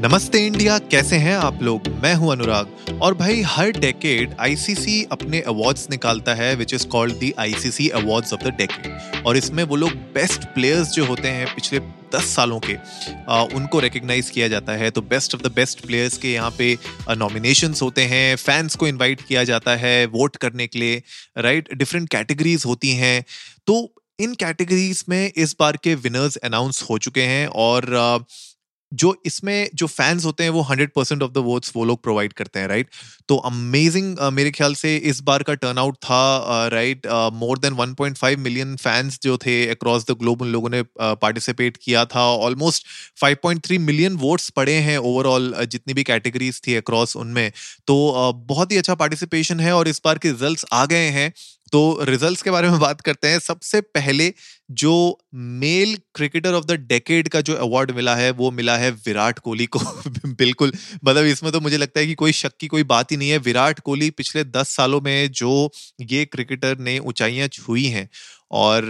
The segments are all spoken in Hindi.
नमस्ते इंडिया कैसे हैं आप लोग? मैं हूँ अनुराग। और भाई हर डेकेड आईसीसी अपने अवार्ड्स निकालता है which is called the ICC awards of the decade और इसमें वो लोग बेस्ट प्लेयर्स जो होते हैं पिछले दस सालों के आ, उनको रिकग्नाइज किया जाता है। तो best of the best players के यहाँ पे नॉमिनेशन होते हैं फैंस को इनवाइट किया जाता है वोट करने के लिए राइट डिफरेंट कैटेगरीज होती हैं। तो इन कैटेगरीज में इस बार के विनर्स अनाउंस हो चुके हैं। और uh, जो इसमें जो फैंस होते हैं वो hundred percent of the votes वो लोग प्रोवाइड करते हैं राइट तो अमेजिंग uh, मेरे ख्याल से इस बार का टर्नआउट था right more than 1.5 million fans जो थे अक्रॉस द ग्लोब उन लोगों ने पार्टिसिपेट uh, किया था। ऑलमोस्ट 5.3 मिलियन वोट्स पड़े हैं ओवरऑल uh, जितनी भी कैटेगरीज थी अक्रॉस उनमें। तो बहुत ही अच्छा पार्टिसिपेशन है और इस बार के रिज़ल्ट आ गए हैं। तो रिजल्ट्स के बारे में बात करते हैं। सबसे पहले जो male cricketer of the decade का जो अवार्ड मिला है, वो मिला है विराट कोहली को। बिल्कुल। मतलब इसमें तो मुझे लगता है कि कोई शक की कोई बात ही नहीं है। विराट कोहली पिछले दस सालों में जो ये क्रिकेटर ने ऊंचाइयाँ छुई हैं। और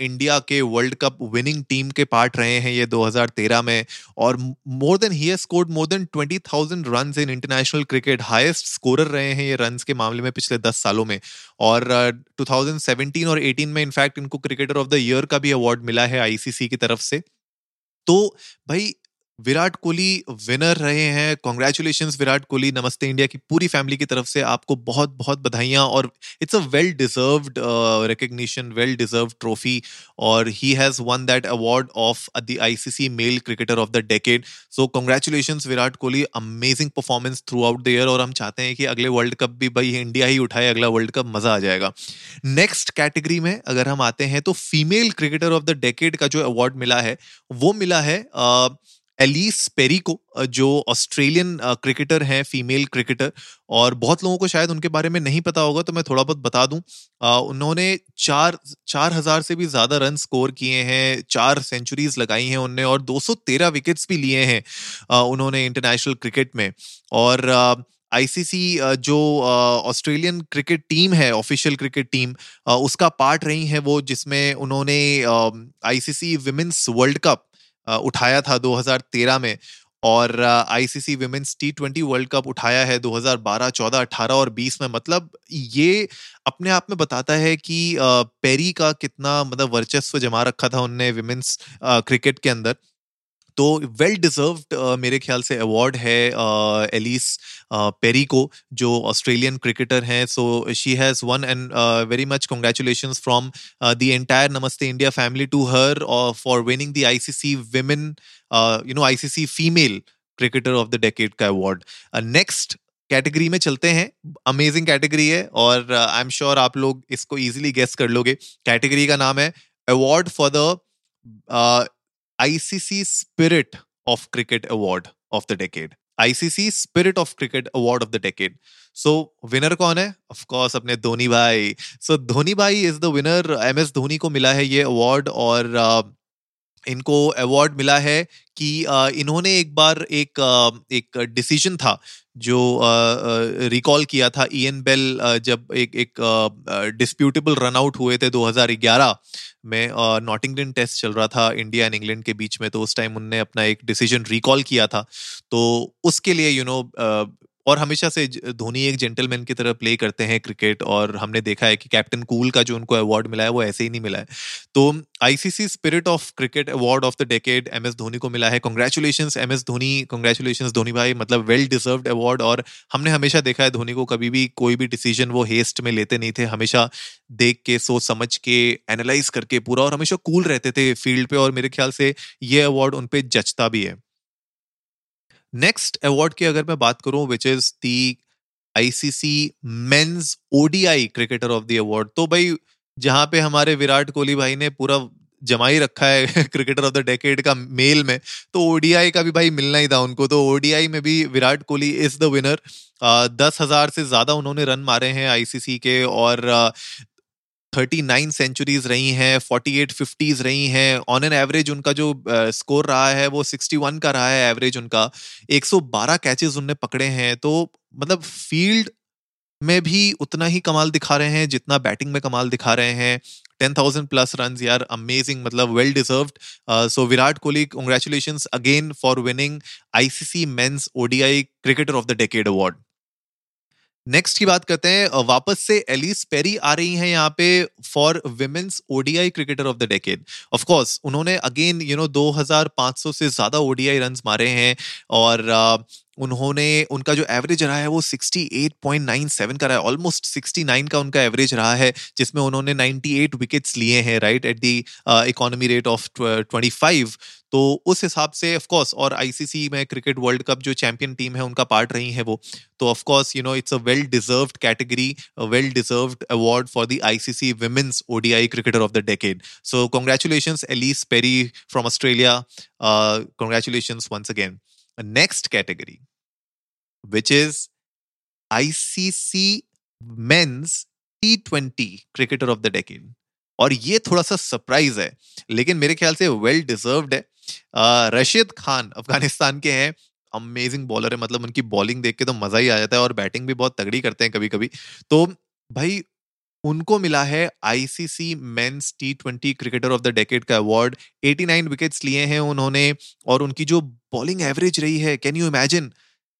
इंडिया के वर्ल्ड कप विनिंग टीम के पार्ट रहे हैं ये 2013 में और more than he scored more than 20,000 run in international cricket highest scorer रहे हैं ये रन के मामले में पिछले 10 सालों में। और uh, 2017 और 18 में इनफैक्ट इनको क्रिकेटर ऑफ़ द ईयर का भी अवार्ड मिला है आईसीसी की तरफ़ से। तो भाई विराट कोहली विनर रहे हैं। कॉन्ग्रेचुलेशन विराट कोहली। नमस्ते इंडिया की पूरी फैमिली की तरफ़ से आपको बहुत बहुत बधाइयाँ और it's a well deserved recognition well deserve trophy और he has won that award of the ICC male cricketer of the decade so congratulation Virat Kohli. Amazing performance throughout the year और हम चाहते हैं कि अगले वर्ल्ड कप भी भाई इंडिया ही उठाए अगला वर्ल्ड कप मज़ा आ जाएगा। नेक्स्ट कैटेगरी में अगर हम आते हैं तो female cricketer of the decade का जो अवार्ड मिला है वो मिला है uh, एलिस पेरी को जो ऑस्ट्रेलियन क्रिकेटर हैं फीमेल क्रिकेटर और बहुत लोगों को शायद उनके बारे में नहीं पता होगा तो मैं थोड़ा बहुत बता दूँ। उन्होंने चार चार हज़ार से भी ज़्यादा रन स्कोर किए हैं, चार सेंचुरीज लगाई हैं उनने, और 213 विकेट्स भी लिए हैं उन्होंने इंटरनेशनल क्रिकेट में। और आईसीसी जो ऑस्ट्रेलियन क्रिकेट टीम है ऑफिशियल क्रिकेट टीम उसका पार्ट रही है वो, जिसमें उन्होंने आईसीसी विमेंस वर्ल्ड कप उठाया था 2013 में और ICC women's T twenty world cup उठाया है 2012, 14, 18 और 20 में। मतलब ये अपने आप में बताता है कि पेरी का कितना मतलब वर्चस्व जमा रखा था उनने विमेंस क्रिकेट के अंदर। तो वेल डिजर्व्ड uh, मेरे ख्याल से अवार्ड है एलिस uh, पेरी को जो ऑस्ट्रेलियन क्रिकेटर हैं। So she has won and very much congratulation from the entire Namaste India family to her for winning the I C C women you know I C C female cricketer of the decade का अवार्ड नेक्स्ट कैटेगरी में चलते हैं। अमेजिंग कैटेगरी है और आई एम श्योर आप लोग इसको इजीली गेस कर लोगे। कैटेगरी का नाम है award for the ICC Spirit of Cricket Award of the decade. ICC spirit of cricket award of the decade so winner कौन है? ऑफ़ कोर्स अपने धोनी भाई. सो धोनी भाई is the winner M S Dhoni को मिला है ये अवार्ड और uh, इनको अवार्ड मिला है कि uh, इन्होंने एक बार एक uh, एक डिसीज़न था जो रिकॉल किया था ईएन बेल जब एक एक डिस्प्यूटेबल रनआउट हुए थे 2011 में नॉटिंगटन टेस्ट चल रहा था इंडिया एंड इंग्लैंड के बीच में तो उस टाइम उनने अपना एक डिसीज़न रिकॉल किया था। तो उसके लिए यू you नो know, और हमेशा से धोनी एक जेंटलमैन की तरह प्ले करते हैं क्रिकेट और हमने देखा है कि कैप्टन कूल का जो उनको अवार्ड मिला है, वो ऐसे ही नहीं मिला है। तो ICC spirit of cricket award of the decade M S Dhoni को मिला है। Congratulation M S Dhoni congratulation Dhoni भाई मतलब वेल डिजर्व अवार्ड और हमने हमेशा देखा है धोनी को कभी भी कोई भी डिसीज़न वो हेस्ट में लेते नहीं थे। हमेशा देख के, सोच समझ के एनालाइज करके पूरा और हमेशा कूल रहते थे फ़ील्ड पे और मेरे ख्याल से ये अवार्ड उन पर जचता भी है। नेक्स्ट अवार्ड की अगर मैं बात करूँ which is the ICC men's ODI cricketer of the award तो भाई, जहाँ पे हमारे विराट कोहली भाई ने पूरा जमाई रखा है क्रिकेटर ऑफ़ द डेकेड का मेल में तो ओडीआई का भी भाई मिलना ही था उनको। तो ओडीआई में भी Virat Kohli is the winner दस हज़ार से ज़्यादा उन्होंने रन मारे हैं आईसीसी के और थर्टी नाइन सेंचुरीज रही हैं फोर्टी एट फिफ्टीज रही हैं ऑन एन एवरेज उनका जो स्कोर रहा है वो सिक्सटी वन का रहा है एवरेज उनका। एक सौ बारह कैचेज उनने पकड़े हैं तो मतलब फ़ील्ड में भी उतना ही कमाल दिखा रहे हैं जितना बैटिंग में कमाल दिखा रहे हैं। टेन थाउज़ेंड प्लस रन यार अमेजिंग मतलब well deserved so Virat Kohli congratulation again for winning ICC men's ODI cricketer of the decade award next की बात करते हैं वापस से एलिस पेरी आ रही हैं यहाँ पे for women's ODI cricketer of the decade of course उन्होंने अगेन यू नो 2500 से ज़्यादा ओडीआई रन्स मारे हैं और उन्होंने, उनका जो एवरेज रहा है वो 68.97 का रहा है ऑलमोस्ट 69 का उनका एवरेज रहा है, जिसमें उन्होंने 98 विकेट्स लिए हैं right at the economy rate of 25 तो उस हिसाब से ऑफ़ कोर्स और आईसीसी में क्रिकेट वर्ल्ड कप जो चैंपियन टीम है उनका पार्ट रही है वो। तो of course you know it's a well deserved category well deserved award for the ICC women's ODI cricketer of the decade so congratulations Ellyse Perry from Australia congratulations once again next category, which is ICC Men's T20 Cricketer of the Decade. और ये थोड़ा सा सरप्राइज़ है लेकिन मेरे ख्याल से वेल well डिजर्व्ड है। रशीद खान अफ़गानिस्तान के हैं। अमेजिंग बॉलर है मतलब उनकी बॉलिंग देख के तो मज़ा ही आ जाता है और बैटिंग भी बहुत तगड़ी करते हैं कभी कभी तो भाई, उनको मिला है ICC men's T twenty cricketer of the decade का अवार्ड 89 विकेट्स लिए हैं उन्होंने और उनकी जो बॉलिंग एवरेज रही है कैन यू इमेजिन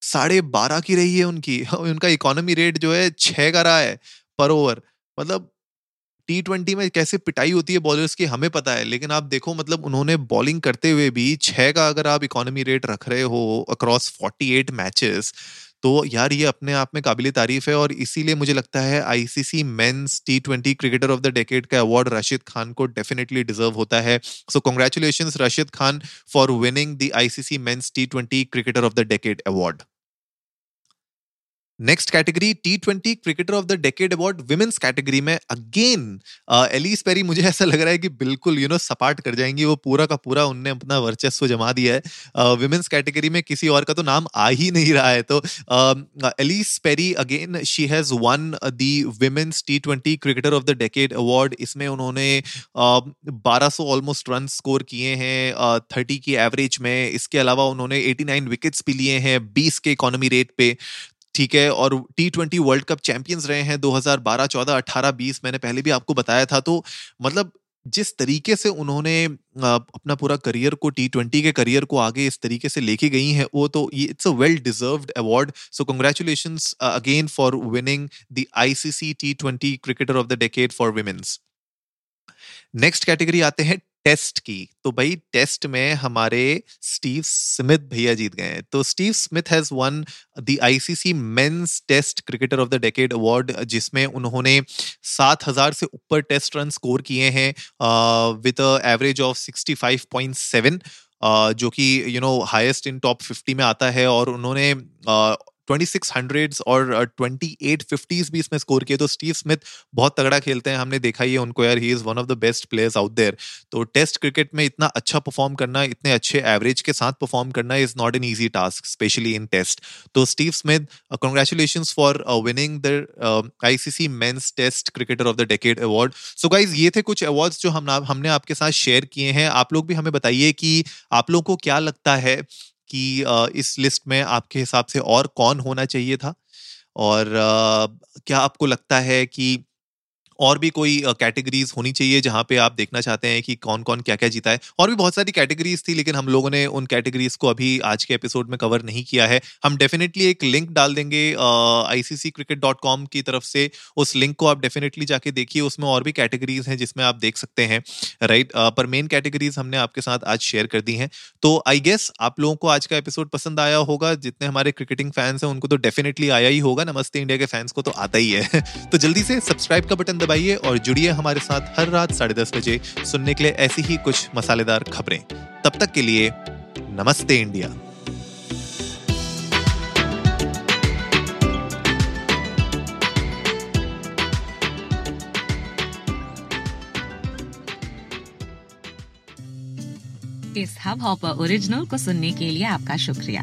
साढ़े बारह की रही है उनकी। उनका इकोनॉमी रेट जो है छह का रहा है पर ओवर मतलब टी ट्वेंटी में कैसे पिटाई होती है बॉलर्स की, हमें पता है, लेकिन आप देखो मतलब उन्होंने बॉलिंग करते हुए भी छह का अगर आप इकोनॉमी रेट रख रहे हो अक्रॉस फोर्टी एट मैचेस तो यार ये अपने आप में काबिल तारीफ़ है, और इसीलिए मुझे लगता है ICC men's T twenty cricketer of the decade का अवार्ड राशिद खान को डेफिनेटली डिजर्व होता है। So congratulation Rashid Khan for winning the ICC men's T twenty cricketer of the decade award next category T twenty cricketer of the decade award women's category में अगेन एलिस पेरी मुझे ऐसा लग रहा है कि बिल्कुल यू नो सपाट कर जाएँगी। वो पूरा का पूरा उनने अपना वर्चस्व जमा दिया है। विमेंस uh, कैटेगरी में किसी और का तो नाम आ ही नहीं रहा है। तो Ellyse Perry again she has won the women's T twenty cricketer of the decade award इसमें उन्होंने बारह सौ ऑलमोस्ट रन स्कोर किए हैं थर्टी की एवरेज में। इसके अलावा उन्होंने एटी नाइन विकेट्स भी लिए हैं बीस के इकोनॉमी रेट पे। ठीक है और T twenty world cup champions रहे हैं 2012, 14, 18, 20 मैंने पहले भी आपको बताया था तो मतलब जिस तरीके से उन्होंने अपना पूरा करियर को टी ट्वेंटी के करियर को आगे इस तरीके से लेके गई हैं वो तो ये it's a well deserved award so congratulation again for winning the ICC T twenty cricketer of the decade for women's next category आते हैं टेस्ट की तो भाई टेस्ट में हमारे स्टीव स्मिथ भैया जीत गए हैं। तो Steve Smith has won the ICC men's test cricketer of the decade award जिसमें उन्होंने सात हज़ार से ऊपर टेस्ट रन स्कोर किए हैं with average of sixty five point seven जो कि you know highest in top fifty में आता है और उन्होंने ट्वेंटी सिक्स हंड्रेड और ट्वेंटी एट फिफ्टीज भी इसमें स्कोर किए तो स्टीव स्मिथ बहुत तगड़ा खेलते हैं। हमने देखा ही है उनको, यार he is one of the best players out there तो टेस्ट क्रिकेट में इतना अच्छा परफॉर्म करना, इतने अच्छे एवरेज के साथ परफॉर्म करना is not an easy task specially in test तो Steve Smith congratulation for winning the ICC men's test cricketer of the decade award so guys ये थे कुछ अवार्ड्स जो हम हमने आपके साथ शेयर किए हैं। आप लोग भी हमें बताइए कि आप लोगों को क्या लगता है कि इस लिस्ट में आपके हिसाब से और कौन होना चाहिए था? और क्या आपको लगता है कि और भी कोई कैटेगरीज होनी चाहिए जहाँ पे आप देखना चाहते हैं कि कौन कौन क्या क्या जीता है। और भी बहुत सारी कैटेगरीज थी लेकिन हम लोगों ने उन कैटेगरीज को अभी आज के एपिसोड में कवर नहीं किया है। हम डेफिनेटली एक लिंक डाल देंगे आईसीसी क्रिकेट डॉट कॉम की तरफ़ से। उस लिंक को आप डेफिनेटली जाके देखिए, उसमें और भी कैटेगरीज हैं जिसमें आप देख सकते हैं राइट पर मेन कैटेगरीज हमने आपके साथ आज शेयर कर दी हैं। तो आई गेस आप लोगों को आज का एपिसोड पसंद आया होगा। जितने हमारे क्रिकेटिंग फैंस हैं, उनको तो डेफिनेटली आया ही होगा। नमस्ते इंडिया के फैंस को तो आता ही है। तो जल्दी से सब्सक्राइब का बटन दबाइए और जुड़िए हमारे साथ हर रात साढ़े दस बजे सुनने के लिए ऐसी ही कुछ मसालेदार खबरें। तब तक के लिए, नमस्ते इंडिया। इस हब हॉपर ओरिजिनल को सुनने के लिए आपका शुक्रिया।